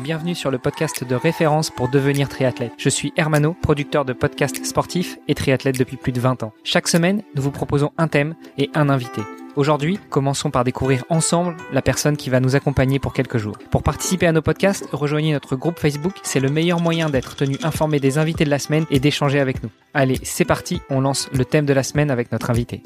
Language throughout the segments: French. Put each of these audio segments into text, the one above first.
bienvenue sur le podcast de référence pour devenir triathlète. Je suis Hermano, producteur de podcasts sportifs et triathlète depuis plus de 20 ans. Chaque semaine, nous vous proposons un thème et un invité. Aujourd'hui, commençons par découvrir ensemble la personne qui va nous accompagner pour quelques jours. Pour participer à nos podcasts, rejoignez notre groupe Facebook, c'est le meilleur moyen d'être tenu informé des invités de la semaine et d'échanger avec nous. Allez, c'est parti, on lance le thème de la semaine avec notre invité.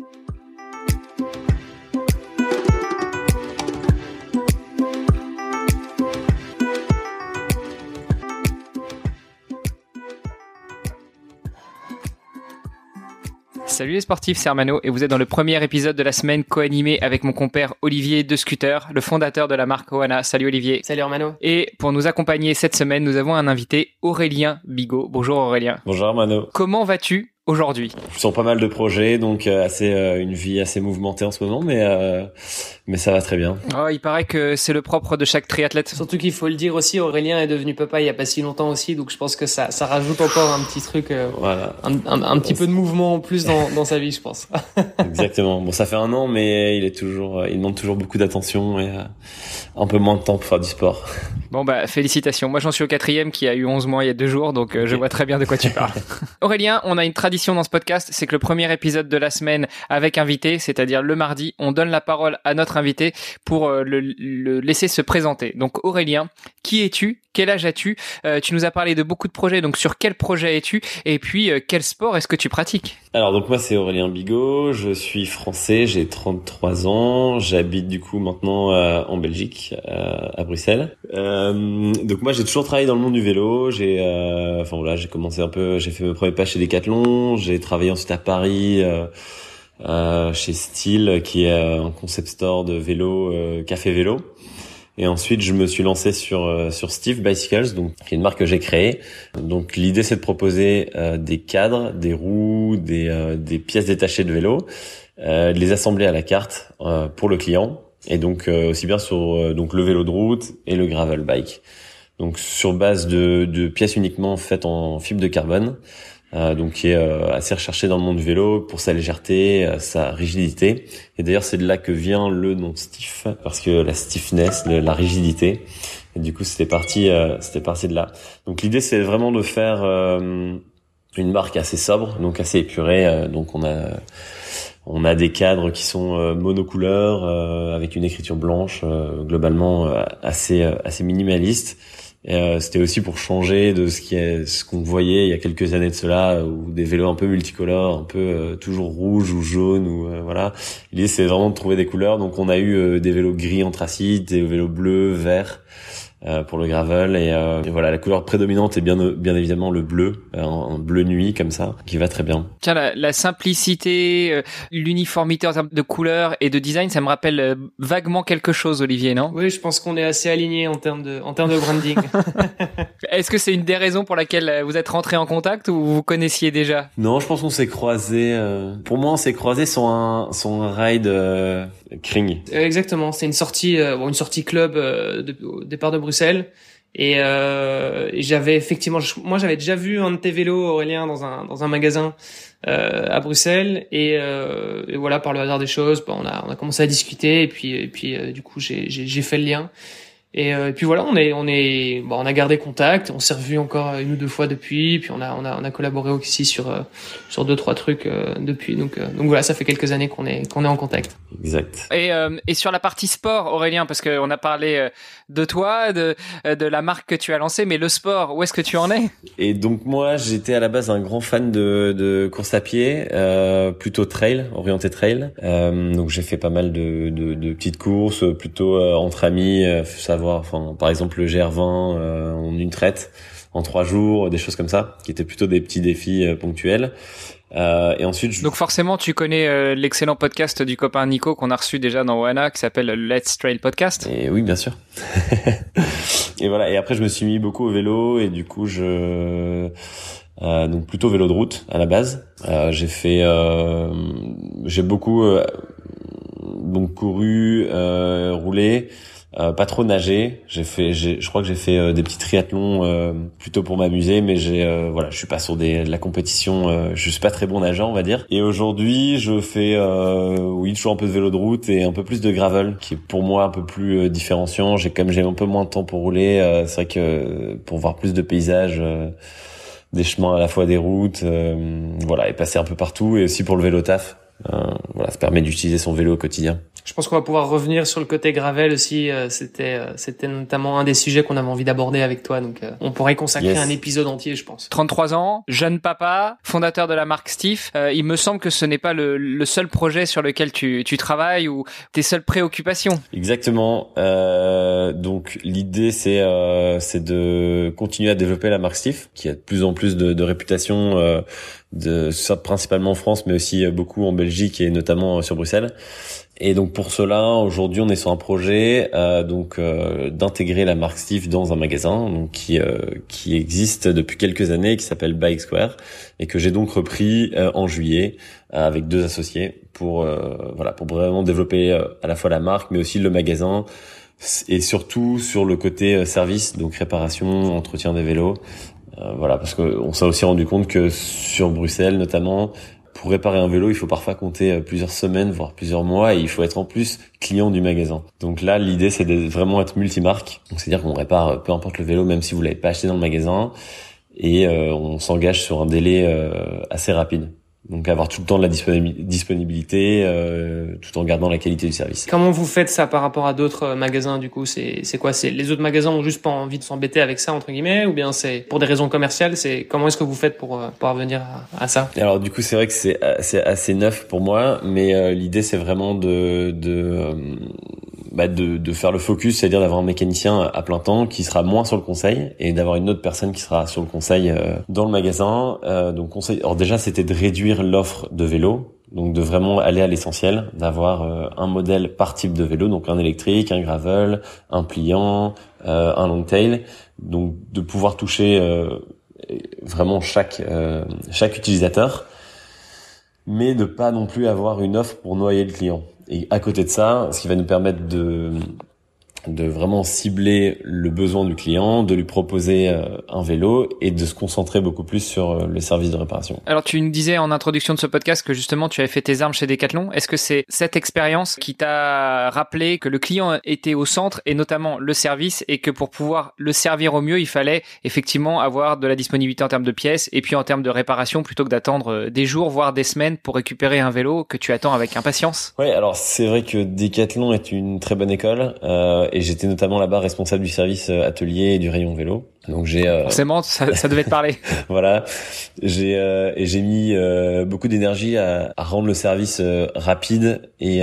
Salut les sportifs, c'est Armano et vous êtes dans le premier épisode de la semaine co-animé avec mon compère Olivier de Scooter, le fondateur de la marque Oana. Salut Olivier. Salut Armano. Et pour nous accompagner cette semaine, nous avons un invité, Aurélien Bigot. Bonjour Aurélien. Bonjour Armano. Comment vas-tu? Aujourd'hui Je sens pas mal de projets, donc euh, assez euh, une vie assez mouvementée en ce moment, mais euh, mais ça va très bien. Oh, il paraît que c'est le propre de chaque triathlète. Surtout qu'il faut le dire aussi, Aurélien est devenu papa il y a pas si longtemps aussi, donc je pense que ça ça rajoute encore un petit truc, voilà, un, un, un petit peu de mouvement en plus dans dans sa vie, je pense. Exactement. Bon, ça fait un an, mais il est toujours, il demande toujours beaucoup d'attention et un peu moins de temps pour faire du sport. Bon bah félicitations. Moi j'en suis au quatrième qui a eu 11 mois il y a deux jours, donc je vois très bien de quoi tu parles. Aurélien, on a une tradition dans ce podcast, c'est que le premier épisode de la semaine avec invité, c'est-à-dire le mardi, on donne la parole à notre invité pour le, le laisser se présenter. Donc Aurélien, qui es-tu Quel âge as-tu euh, Tu nous as parlé de beaucoup de projets, donc sur quel projet es-tu Et puis euh, quel sport est-ce que tu pratiques Alors donc moi c'est Aurélien Bigot, je suis français, j'ai 33 ans, j'habite du coup maintenant euh, en Belgique, à Bruxelles. donc moi j'ai toujours travaillé dans le monde du vélo, j'ai enfin voilà, j'ai commencé un peu, j'ai fait mes premiers pas chez Decathlon, j'ai travaillé ensuite à Paris chez Style qui est un concept store de vélo, café vélo. Et ensuite, je me suis lancé sur euh, sur Steve Bicycles, donc qui est une marque que j'ai créée. Donc l'idée, c'est de proposer euh, des cadres, des roues, des euh, des pièces détachées de vélo, de les assembler à la carte pour le client. Et donc aussi bien sur donc le vélo de route et le gravel bike. Donc sur base de, de pièces uniquement faites en fibre de carbone. Euh, donc qui est euh, assez recherché dans le monde du vélo pour sa légèreté, euh, sa rigidité. Et d'ailleurs, c'est de là que vient le nom stiff, parce que la stiffness, la rigidité. Et du coup, c'était parti, c'était parti de là. Donc l'idée, c'est vraiment de faire une marque assez sobre, donc assez épurée. donc on a on a des cadres qui sont monocouleurs avec une écriture blanche, globalement assez assez minimaliste euh, c'était aussi pour changer de ce qui est ce qu'on voyait il y a quelques années de cela, ou des vélos un peu multicolores, un peu euh, toujours rouge ou jaune ou euh, voilà. L'idée c'est vraiment de trouver des couleurs. Donc on a eu des vélos gris anthracite, des vélos bleus, verts. Euh, pour le gravel. Et, euh, et, voilà la couleur prédominante est bien bien évidemment le bleu un bleu nuit comme ça qui va très bien. Tiens la, la simplicité euh, l'uniformité en termes de couleur et de design ça me rappelle vaguement quelque chose Olivier non? Oui je pense qu'on est assez aligné en termes de en termes de branding. Est-ce que c'est une des raisons pour laquelle vous êtes rentré en contact ou vous connaissiez déjà? Non je pense qu'on s'est croisé pour moi on s'est croisé sur un sur un ride Kring. Exactement c'est une sortie bon, une sortie club de, au départ de Bruxelles. Et, euh, j'avais effectivement, moi j'avais déjà vu un de tes vélos Aurélien dans un dans un magasin euh, à Bruxelles. Et, euh, et, voilà par le hasard des choses, on a on a commencé à discuter. Et puis et puis euh, du coup j'ai fait le lien et, euh, et, puis voilà, on est, on est, bon, on a gardé contact, on s'est revu encore une ou deux fois depuis, puis on a, on a, on a collaboré aussi sur, euh, sur deux trois trucs euh, depuis. Donc, donc voilà, ça fait quelques années qu'on est, qu'on est en contact. Exact. Et, et sur la partie sport, Aurélien, parce qu'on a parlé de toi, de, de la marque que tu as lancée, mais le sport, où est-ce que tu en es? Et donc moi, j'étais à la base un grand fan de, de course à pied, plutôt trail, orienté trail. donc j'ai fait pas mal de, de, de petites courses, plutôt entre amis, savoir enfin, par exemple le GR20 euh, en une traite en trois jours, des choses comme ça, qui étaient plutôt des petits défis euh, ponctuels. Euh, et ensuite, donc forcément, tu connais l'excellent podcast du copain Nico qu'on a reçu déjà dans Wana, qui s'appelle Let's Trail Podcast. Et oui, bien sûr. et voilà. Et après, je me suis mis beaucoup au vélo et du coup, je donc plutôt vélo de route à la base. j'ai fait, j'ai beaucoup donc couru, roulé. Euh, pas trop nager. J'ai fait, je crois que j'ai fait euh, des petits triathlons euh, plutôt pour m'amuser, mais j'ai, voilà, je suis pas sur des, de la compétition. je suis pas très bon nageur, on va dire. Et aujourd'hui, je fais, oui, toujours un peu de vélo de route et un peu plus de gravel, qui est pour moi un peu plus différenciant. J'ai comme j'ai un peu moins de temps pour rouler. c'est vrai que pour voir plus de paysages des chemins à la fois des routes, voilà, et passer un peu partout, et aussi pour le vélo taf. voilà, ça permet d'utiliser son vélo au quotidien. Je pense qu'on va pouvoir revenir sur le côté gravel aussi. Euh, c'était, euh, c'était notamment un des sujets qu'on avait envie d'aborder avec toi. Donc, euh, on pourrait consacrer un épisode entier, je pense. 33 ans, jeune papa, fondateur de la marque Steve. il me semble que ce n'est pas le, le, seul projet sur lequel tu, tu travailles ou tes seules préoccupations. Exactement. donc, l'idée, c'est, c'est de continuer à développer la marque Steve, qui a de plus en plus de, de réputation de principalement en France, mais aussi beaucoup en Belgique et notamment sur Bruxelles. Et donc pour cela, aujourd'hui, on est sur un projet euh, donc euh, d'intégrer la marque Steve dans un magasin donc qui euh, qui existe depuis quelques années, qui s'appelle Bike Square et que j'ai donc repris euh, en juillet avec deux associés pour voilà pour vraiment développer à la fois la marque mais aussi le magasin et surtout sur le côté service donc réparation, entretien des vélos. voilà parce qu'on s'est aussi rendu compte que sur Bruxelles notamment pour réparer un vélo, il faut parfois compter euh, plusieurs semaines, voire plusieurs mois, et il faut être en plus client du magasin. Donc là, l'idée, c'est de vraiment être multimarque. Donc c'est-à-dire qu'on répare euh, peu importe le vélo, même si vous l'avez pas acheté dans le magasin, et euh, on s'engage sur un délai assez rapide. Donc avoir tout le temps de la disponibilité, euh, tout en gardant la qualité du service. Comment vous faites ça par rapport à d'autres euh, magasins du coup? C'est c'est quoi? C'est les autres magasins ont juste pas envie de s'embêter avec ça entre guillemets, ou bien c'est pour des raisons commerciales? C'est comment est-ce que vous faites pour euh, parvenir à, à, ça? Alors du coup c'est vrai que c'est c'est assez neuf pour moi, mais l'idée c'est vraiment de de bah, de, de, faire le focus, c'est-à-dire d'avoir un mécanicien à plein temps qui sera moins sur le conseil et d'avoir une autre personne qui sera sur le conseil euh, dans le magasin. Euh, donc conseil. Alors déjà, c'était de réduire l'offre de vélo, donc de vraiment aller à l'essentiel, d'avoir euh, un modèle par type de vélo, donc un électrique, un gravel, un pliant, un long tail, donc de pouvoir toucher vraiment chaque chaque utilisateur mais de pas non plus avoir une offre pour noyer le client. Et à côté de ça, ce qui va nous permettre de de vraiment cibler le besoin du client, de lui proposer euh, un vélo et de se concentrer beaucoup plus sur euh, le service de réparation. Alors tu nous disais en introduction de ce podcast que justement tu avais fait tes armes chez Decathlon. Est-ce que c'est cette expérience qui t'a rappelé que le client était au centre et notamment le service et que pour pouvoir le servir au mieux, il fallait effectivement avoir de la disponibilité en termes de pièces et puis en termes de réparation plutôt que d'attendre euh, des jours voire des semaines pour récupérer un vélo que tu attends avec impatience? Ouais, alors c'est vrai que Decathlon est une très bonne école. Euh, et j'étais notamment là-bas responsable du service euh, atelier et du rayon vélo. Donc j'ai euh... forcément ça, ça, devait te parler. voilà, j'ai euh, et j'ai mis euh, beaucoup d'énergie à, à, rendre le service rapide et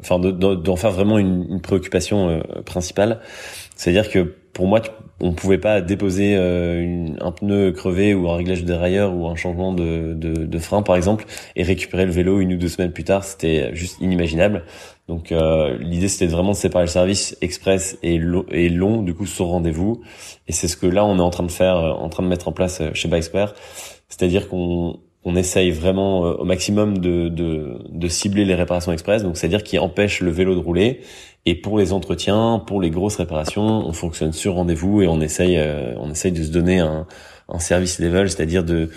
enfin d'en faire vraiment une, une préoccupation principale. C'est-à-dire que pour moi, on pouvait pas déposer une, un pneu crevé ou un réglage de dérailleur ou un changement de, de, de frein par exemple et récupérer le vélo une ou deux semaines plus tard. C'était juste inimaginable. Donc euh, l'idée c'était vraiment de séparer le service express et, long du coup sur rendez-vous et c'est ce que là on est en train de faire, euh, en train de mettre en place euh, chez Bikespert, c'est-à-dire qu'on on essaye vraiment au maximum de, de, de cibler les réparations express, donc c'est-à-dire qui empêche le vélo de rouler. Et pour les entretiens, pour les grosses réparations, on fonctionne sur rendez-vous et on essaye, on essaye de se donner un, un service level, c'est-à-dire de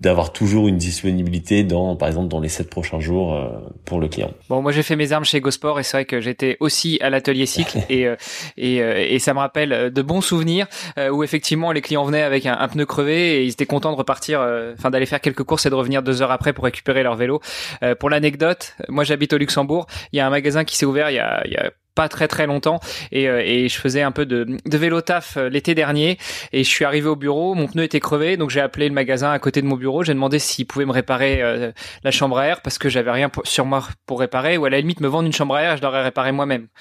d'avoir toujours une disponibilité dans, par exemple, dans les sept prochains jours euh, pour le client. Bon, moi j'ai fait mes armes chez GoSport et c'est vrai que j'étais aussi à l'atelier cycle et euh, et, euh, et ça me rappelle de bons souvenirs où effectivement les clients venaient avec un, pneu crevé et ils étaient contents de repartir, enfin d'aller faire quelques courses et de revenir deux heures après pour récupérer leur vélo. pour l'anecdote, moi j'habite au Luxembourg, il y a un magasin qui s'est ouvert il y a, il y a pas très très longtemps et, euh, et je faisais un peu de, de vélo taf euh, l'été dernier et je suis arrivé au bureau, mon pneu était crevé donc j'ai appelé le magasin à côté de mon bureau, j'ai demandé s'ils pouvaient me réparer euh, la chambre à air parce que j'avais rien sur moi pour réparer ou à la limite me vendre une chambre à air, je l'aurais réparé moi-même.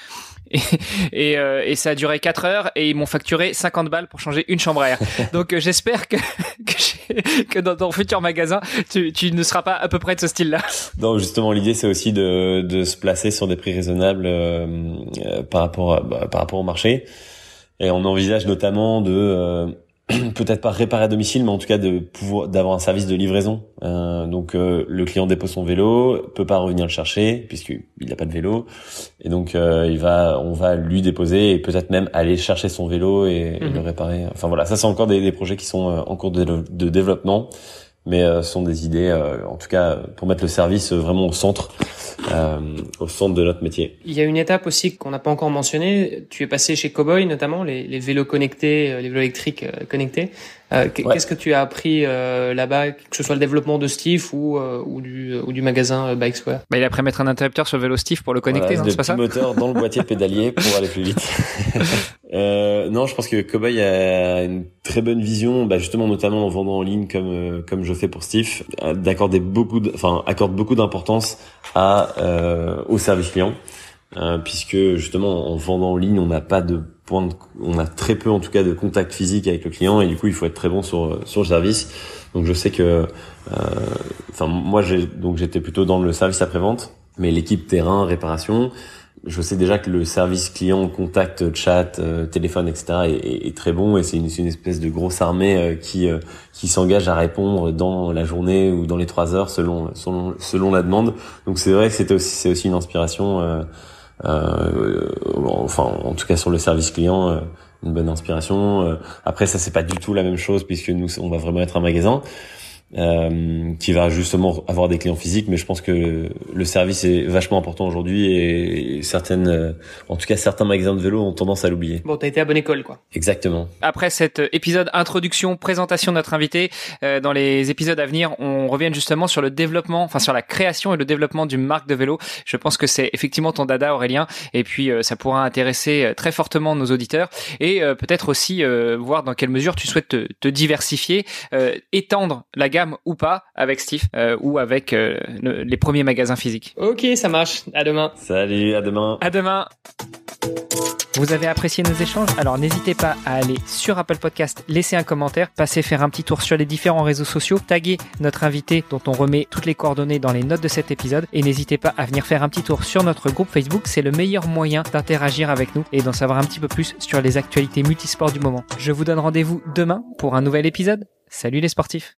Et, et, et, ça a duré 4 heures et ils m'ont facturé 50 balles pour changer une chambre à air. Donc j'espère que, que, que, dans ton futur magasin, tu, tu ne seras pas à peu près de ce style-là. Non, justement, l'idée c'est aussi de, de se placer sur des prix raisonnables euh, par rapport bah, par rapport au marché. Et on envisage notamment de euh, peut-être pas réparer à domicile, mais en tout cas de pouvoir d'avoir un service de livraison. Euh, donc euh, le client dépose son vélo, peut pas revenir le chercher puisqu'il n'a pas de vélo, et donc euh, il va, on va lui déposer et peut-être même aller chercher son vélo et, le mhm. réparer. Enfin voilà, ça c'est encore des, des, projets qui sont en cours de, de développement, mais ce sont des idées, en tout cas pour mettre le service vraiment au centre euh, au centre de notre métier. Il y a une étape aussi qu'on n'a pas encore mentionnée. Tu es passé chez Cowboy notamment, les, les vélos connectés, euh, les vélos électriques euh, connectés. Euh, Qu'est-ce que tu as appris euh, là-bas, que ce soit le développement de Steve ou, euh, ou, du, ou du magasin Bike Square? Bah, Il a appris à mettre un interrupteur sur le vélo Steve pour le connecter, voilà, non C'est pas ça? moteur dans le boîtier pédalier pour aller plus vite. euh, non, je pense que Cowboy a une très bonne vision, bah, justement notamment en vendant en ligne comme comme je fais pour Steve, d'accorder beaucoup, enfin accorde beaucoup d'importance à au service client. Euh, puisque justement en vendant en ligne on n'a pas de on a très peu en tout cas de contact physique avec le client et du coup il faut être très bon sur sur le service. Donc je sais que euh, enfin moi j'ai donc j'étais plutôt dans le service après vente mais l'équipe terrain réparation je sais déjà que le service client contact chat euh, téléphone etc est, est, très bon et c'est une, une, espèce de grosse armée euh, qui qui s'engage à répondre dans la journée ou dans les trois heures selon selon selon la demande. Donc c'est vrai que c'était aussi c'est aussi une inspiration euh, enfin en tout cas sur le service client euh, une bonne inspiration. Euh, après ça c'est pas du tout la même chose puisque nous on va vraiment être un magasin euh, qui va justement avoir des clients physiques, mais je pense que le service est vachement important aujourd'hui et certaines, euh, en tout cas certains magasins de vélo ont tendance à l'oublier. Bon, t'as été à bonne école, quoi. Exactement. Après cet épisode introduction, présentation de notre invité, euh, dans les épisodes à venir, on revient justement sur le développement, enfin sur la création et le développement d'une marque de vélo. Je pense que c'est effectivement ton dada, Aurélien, et puis euh, ça pourra intéresser euh, très fortement nos auditeurs et peut-être aussi voir dans quelle mesure tu souhaites te, te diversifier, étendre la gamme ou pas avec Steve euh, ou avec euh, les premiers magasins physiques. Ok, ça marche. À demain. Salut, à demain. À demain. Vous avez apprécié nos échanges? Alors n'hésitez pas à aller sur Apple Podcast, laisser un commentaire, passer faire un petit tour sur les différents réseaux sociaux, taguer notre invité dont on remet toutes les coordonnées dans les notes de cet épisode et n'hésitez pas à venir faire un petit tour sur notre groupe Facebook, c'est le meilleur moyen d'interagir avec nous et d'en savoir un petit peu plus sur les actualités multisports du moment. Je vous donne rendez-vous demain pour un nouvel épisode. Salut les sportifs